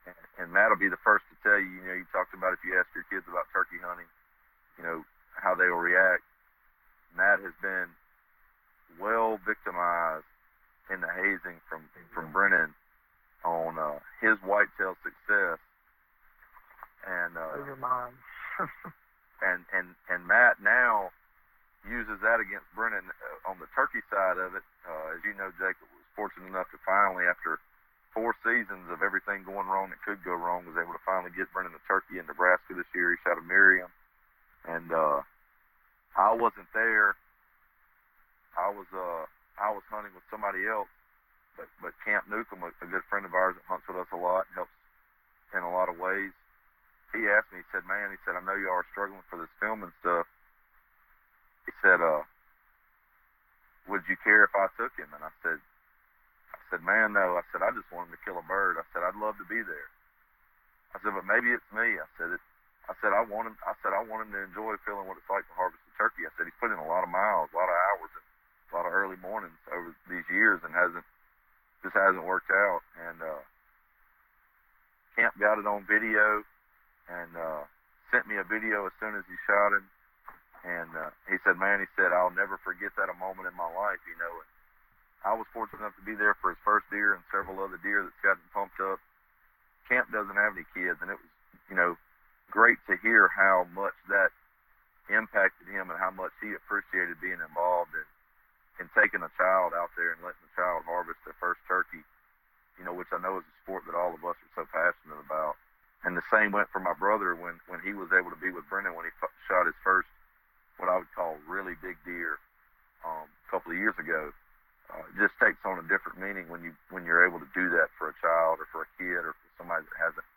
And, and Matt will be the first to tell you, you know, you talked about if you ask your kids about turkey hunting, you know, how they will react. Matt has been well victimized in the hazing from from Brennan on uh, his whitetail success, and uh, Over mine. and and and Matt now uses that against Brennan uh, on the turkey side of it. Uh, as you know, Jacob was fortunate enough to finally, after four seasons of everything going wrong that could go wrong, was able to finally get Brennan a turkey in Nebraska this year. He shot a Merriam, and uh, I wasn't there. I was uh I was hunting with somebody else, but but Camp Newcomb, a, a good friend of ours that hunts with us a lot, helps in a lot of ways. He asked me, he said, "Man," he said, "I know y'all are struggling for this filming stuff." He said, "Uh, would you care if I took him?" And I said, "I said, man, no." I said, "I just want him to kill a bird." I said, "I'd love to be there." I said, "But maybe it's me." I said, it, "I said I want him. I said I want him to enjoy feeling what it's like to harvest a turkey." I said he's put in a lot of miles, a lot of hours, and a lot of early mornings over these years, and hasn't just hasn't worked out. And uh, Camp got it on video and uh, sent me a video as soon as he shot him. And uh, he said, "Man," he said, "I'll never forget that a moment in my life." You know, and I was fortunate enough to be there for his first deer and several other deer that's gotten pumped up. Camp doesn't have any kids, and it was, you know, great to hear how much that impacted him and how much he appreciated being involved in in taking a child out there and letting the child harvest their first turkey, you know, which I know is a sport that all of us are so passionate about. And the same went for my brother when when he was able to be with Brendan when he f- shot his first, what I would call really big deer, um, a couple of years ago. Uh, it just takes on a different meaning when you when you're able to do that for a child or for a kid or for somebody that hasn't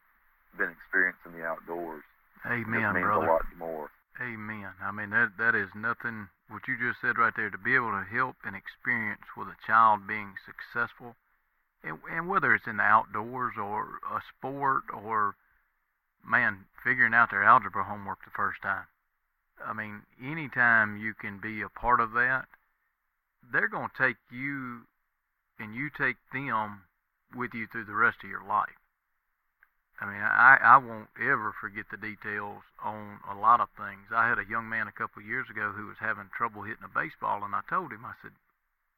been experiencing the outdoors. Amen, means brother. a lot more. Amen. I mean that that is nothing what you just said right there to be able to help and experience with a child being successful and, and whether it's in the outdoors or a sport or man figuring out their algebra homework the first time. I mean, anytime you can be a part of that, they're going to take you and you take them with you through the rest of your life. I mean, I, I won't ever forget the details on a lot of things. I had a young man a couple of years ago who was having trouble hitting a baseball, and I told him, I said,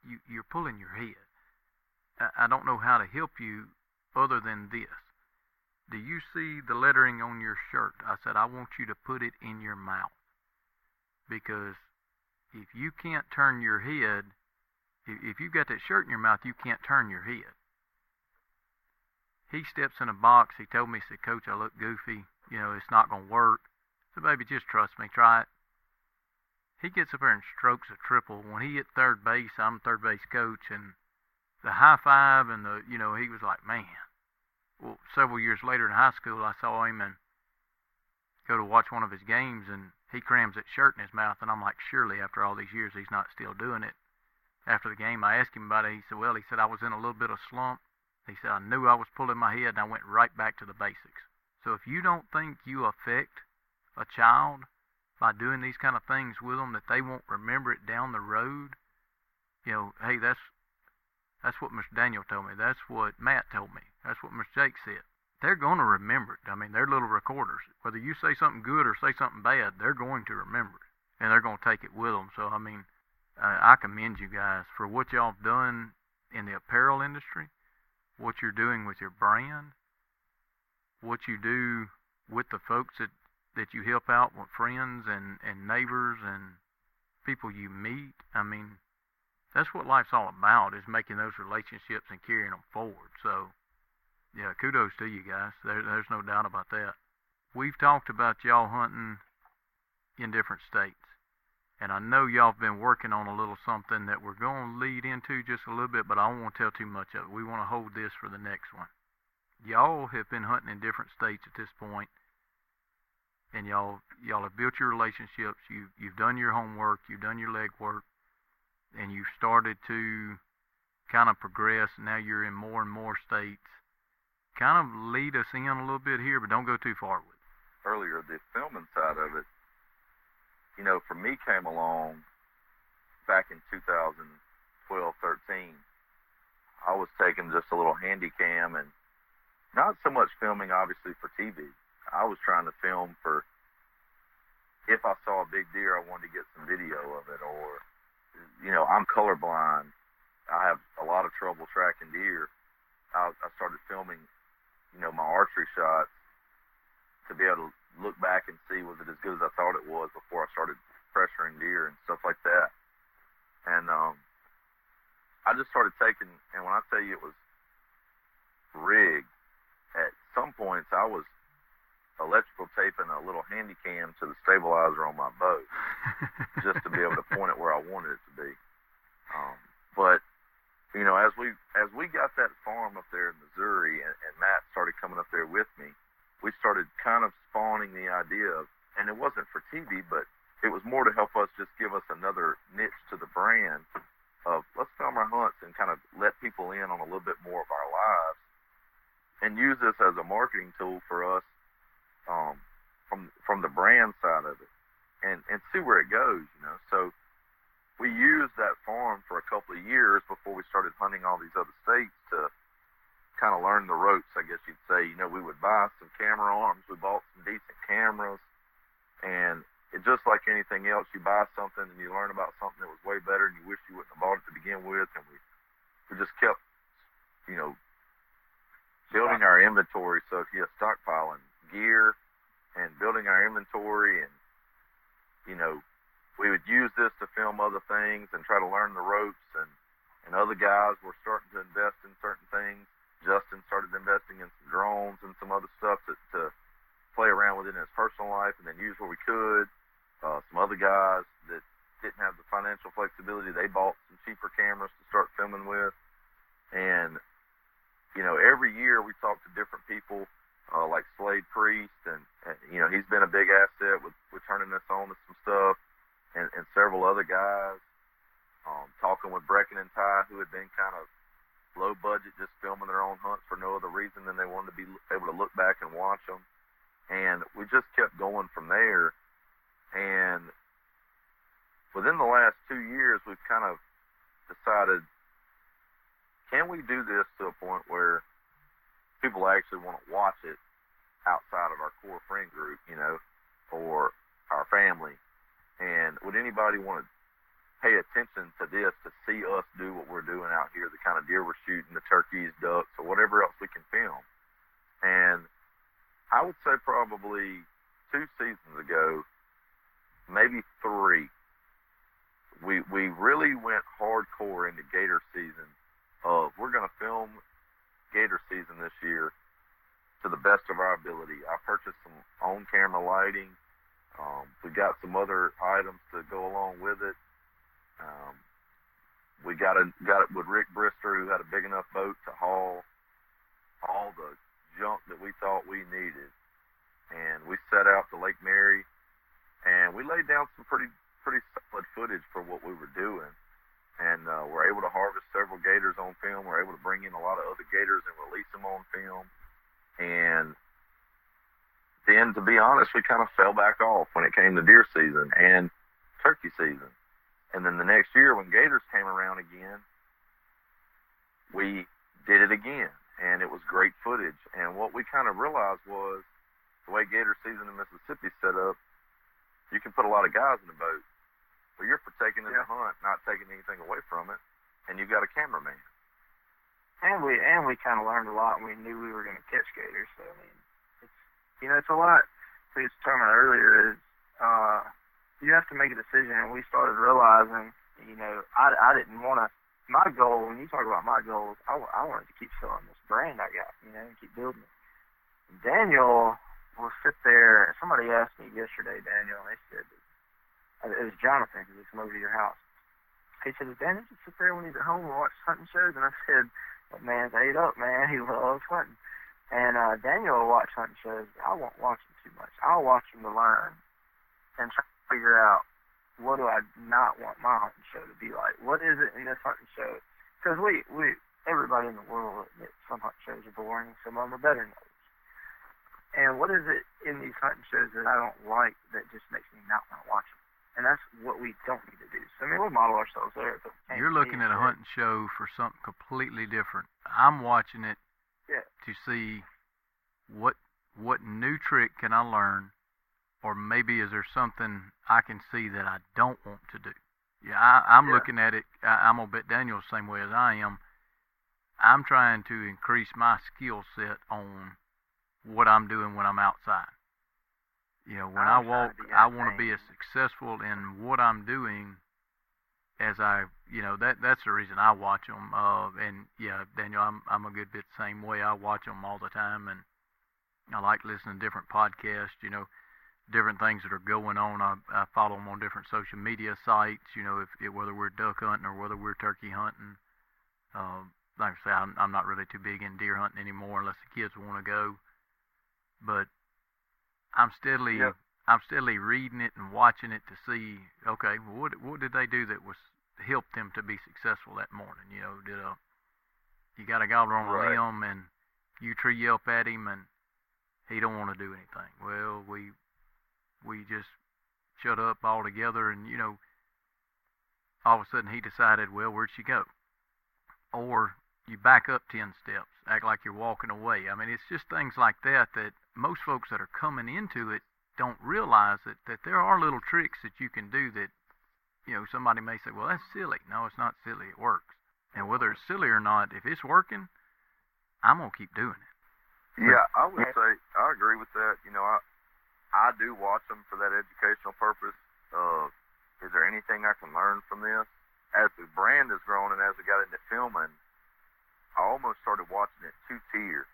you, You're pulling your head. I, I don't know how to help you other than this. Do you see the lettering on your shirt? I said, I want you to put it in your mouth. Because if you can't turn your head, if, you've got that shirt in your mouth, you can't turn your head he steps in a box. He told me, he said, Coach, I look goofy. You know, it's not going to work. So, baby, just trust me. Try it. He gets up there and strokes a triple. When he hit third base, I'm third base coach, and the high five and the, you know, he was like, man. Well, several years later in high school, I saw him and go to watch one of his games, and he crams that shirt in his mouth, and I'm like, surely after all these years, he's not still doing it. After the game, I asked him about it. He said, well, he said, I was in a little bit of slump. He said, I knew I was pulling my head and I went right back to the basics. So if you don't think you affect a child by doing these kind of things with them that they won't remember it down the road, you know, hey, that's that's what Mr. Daniel told me. That's what Matt told me. That's what Mr. Jake said. They're going to remember it. I mean, they're little recorders. Whether you say something good or say something bad, they're going to remember it, and they're going to take it with them. So I mean, uh, I commend you guys for what y'all have done in the apparel industry what you're doing with your brand, what you do with the folks that, that you help out with friends and, and neighbors and people you meet. I mean, that's what life's all about is making those relationships and carrying them forward. So, yeah, kudos to you guys. There, there's no doubt about that. We've talked about y'all hunting in different states. And I know y'all have been working on a little something that we're going to lead into just a little bit, but I to tell too much of it. We want to hold this for the next one. Y'all have been hunting in different states at this point, and y'all y'all have built your relationships. You you've done your homework. You've done your legwork. and you've started to kind of progress. Now you're in more and more states. Kind of lead us in a little bit here, but don't go too far with it. Earlier, the filming side of it, you know, for me came along back in 2012, 13. I was taking just a little handy cam and not so much filming, obviously, for TV. I was trying to film for if I saw a big deer, I wanted to get some video of it, or you know, I'm colorblind. I have a lot of trouble tracking deer. I, I started filming, you know, my archery shots to be able to look back and see was it as good as I thought it was before I started pressuring deer and stuff like that. And um, I just started taking, and when I tell you it was rigged, at some points I was electrical taping a little handy cam to the stabilizer on my boat just to be able to point it where I wanted it to be. Um, but you know, as we as we got that farm up there in Missouri, and, and Matt started coming up there with me, we started kind of spawning the idea of, and it wasn't for TV, but it was more to help us just give us another niche to the brand of let's film our hunts and kind of let people in on a little bit more of our lives and use this as a marketing tool for us um, from from the brand side of it, and and see where it goes. You know, so we used that farm for a couple of years before we started hunting all these other states to kind of learn the ropes. I guess you'd say. You know, we would buy some camera arms. We bought some decent cameras, and it just like anything else, you buy something and you learn about something that was way better, and you wish you wouldn't have bought it to begin with. And we we just kept, you know, building our inventory. So have stockpiling gear and building our inventory and you know we would use this to film other things and try to learn the ropes and and other guys were starting to invest in certain things. Justin started investing in some drones and some other stuff to, to play around with in his personal life and then use what we could. Uh, some other guys that didn't have the financial flexibility they bought some cheaper cameras to start filming with. And you know every year we talk to different people uh, like Slade Priest, and, and you know he's been a big asset with, with turning us on to some stuff, and, and several other guys. Um, talking with Brecken and Ty, who had been kind of low budget, just filming their own hunts for no other reason than they wanted to be able to look back and watch them. And we just kept going from there. And within the last two years, we've kind of decided, can we do this to a point where people actually want to watch it outside of our core friend group, you know, or our family. And would anybody want to pay attention to this to see us do what we're doing out here, the kind of deer we're shooting, the turkeys, ducks, or whatever else we can film? And I would say probably two seasons ago, maybe three, we we really went hardcore into gator season of we're going to film gator season this year to the best of our ability. I purchased some on camera lighting. Um, we got some other items to go along with it. Um, we got a got it with Rick Brister, who had a big enough boat to haul all the junk that we thought we needed, and we set out to Lake Mary, and we laid down some pretty pretty solid footage for what we were doing and uh, we're able to harvest several gators on film. We're able to bring in a lot of other gators and release them on film. And then, to be honest, we kind of fell back off when it came to deer season and turkey season. And then the next year, when gators came around again, we did it again, and it was great footage. And what we kind of realized was the way gator season in Mississippi set up, you can put a lot of guys in the boat well, you're partaking in yeah. the hunt, not taking anything away from it, and you've got a cameraman. And we and we kind of learned a lot. and We knew we were going to catch gators, so I mean, you know it's a lot. We was talking about earlier is uh, you have to make a decision, and we started realizing, you know, I I didn't want to. My goal, when you talk about my goals, I, I wanted to keep selling this brand I got, you know, and keep building it. Daniel will sit there. Somebody asked me yesterday, Daniel, and they said, it was Jonathan who would come over to your house. He said, Dan, just sit there when he's at home and watch hunting shows? And I said, that man's ate up, man. He loves hunting. And uh, Daniel will watch hunting shows. I won't watch him too much. I'll watch him to learn and try to figure out what do I not want my hunting show to be like? What is it in this hunting show? Because we we everybody in the world admits some hunting shows are boring, some of them are better than others. And what is it in these hunting shows that I don't like that just makes me not want to watch them? And that's what we don't need to do. So I mean, we'll model ourselves there. You're looking at a hunting show for something completely different. I'm watching it to see what what new trick can I learn, or maybe is there something I can see that I don't want to do. Yeah, I, I'm Yeah. looking at it. I, I'm gonna bet Daniel the same way as I am. I'm trying to increase my skill set on what I'm doing when I'm outside. You know, when oh, I I'm trying walk, I want to be as successful in what I'm doing as I, you know, that that's the reason I watch them. Uh, and yeah, Daniel, I'm I'm a good bit the same way. I watch them all the time, and I like listening to different podcasts. You know, different things that are going on. I, I follow them on different social media sites. You know, if, if whether we're duck hunting or whether we're turkey hunting. Uh, like I say, I'm, I'm not really too big in deer hunting anymore unless the kids want to go. But I'm steadily Yep. I'm steadily reading it and watching it to see, okay, what what did they do that was helped them to be successful that morning? You know, did a you got a gobbler on Right. a limb and you tree yelp at him and he don't want to do anything. Well, we we just shut up altogether and you know all of a sudden he decided, well, where'd she go? Or you back up ten steps, act like you're walking away. I mean, it's just things like that that most folks that are coming into it don't realize that, that there are little tricks that you can do that, you know, somebody may say, well, that's silly. No, it's not silly. It works. And whether it's silly or not, if it's working, I'm going to keep doing it. Yeah, I would say I agree with that. You know, I I do watch them for that educational purpose. Uh, is there anything I can learn from this? As the brand has grown and as I got into filming, I almost started watching it two tier.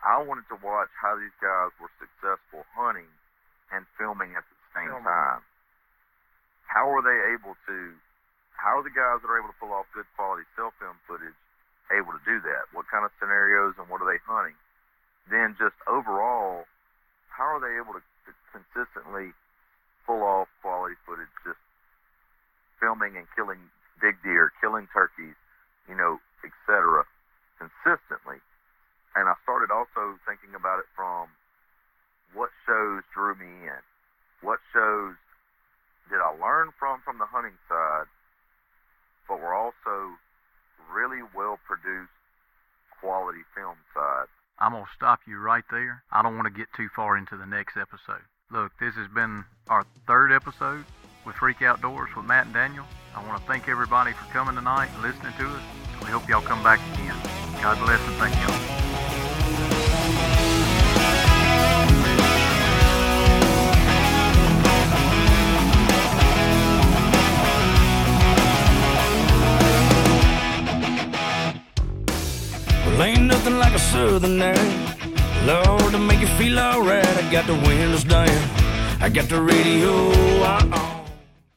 I wanted to watch how these guys were successful hunting and filming at the same Filming. time. How are they able to? How are the guys that are able to pull off good quality cell film footage able to do that? What kind of scenarios and what are they hunting? then just overall, how are they able to, to consistently pull off quality footage, just filming and killing big deer, killing turkeys, you know, etc., consistently? And I started also thinking about it from what shows drew me in, what shows did I learn from from the hunting side, but were also really well produced quality film side. I'm going to stop you right there. I don't want to get too far into the next episode. Look, this has been our third episode with Freak Outdoors with Matt and Daniel. I want to thank everybody for coming tonight and listening to us. We hope y'all come back again. God bless and thank y'all. Well, ain't nothing like a southern air. Lord, to make you feel alright. I got the windows down. I got the radio on.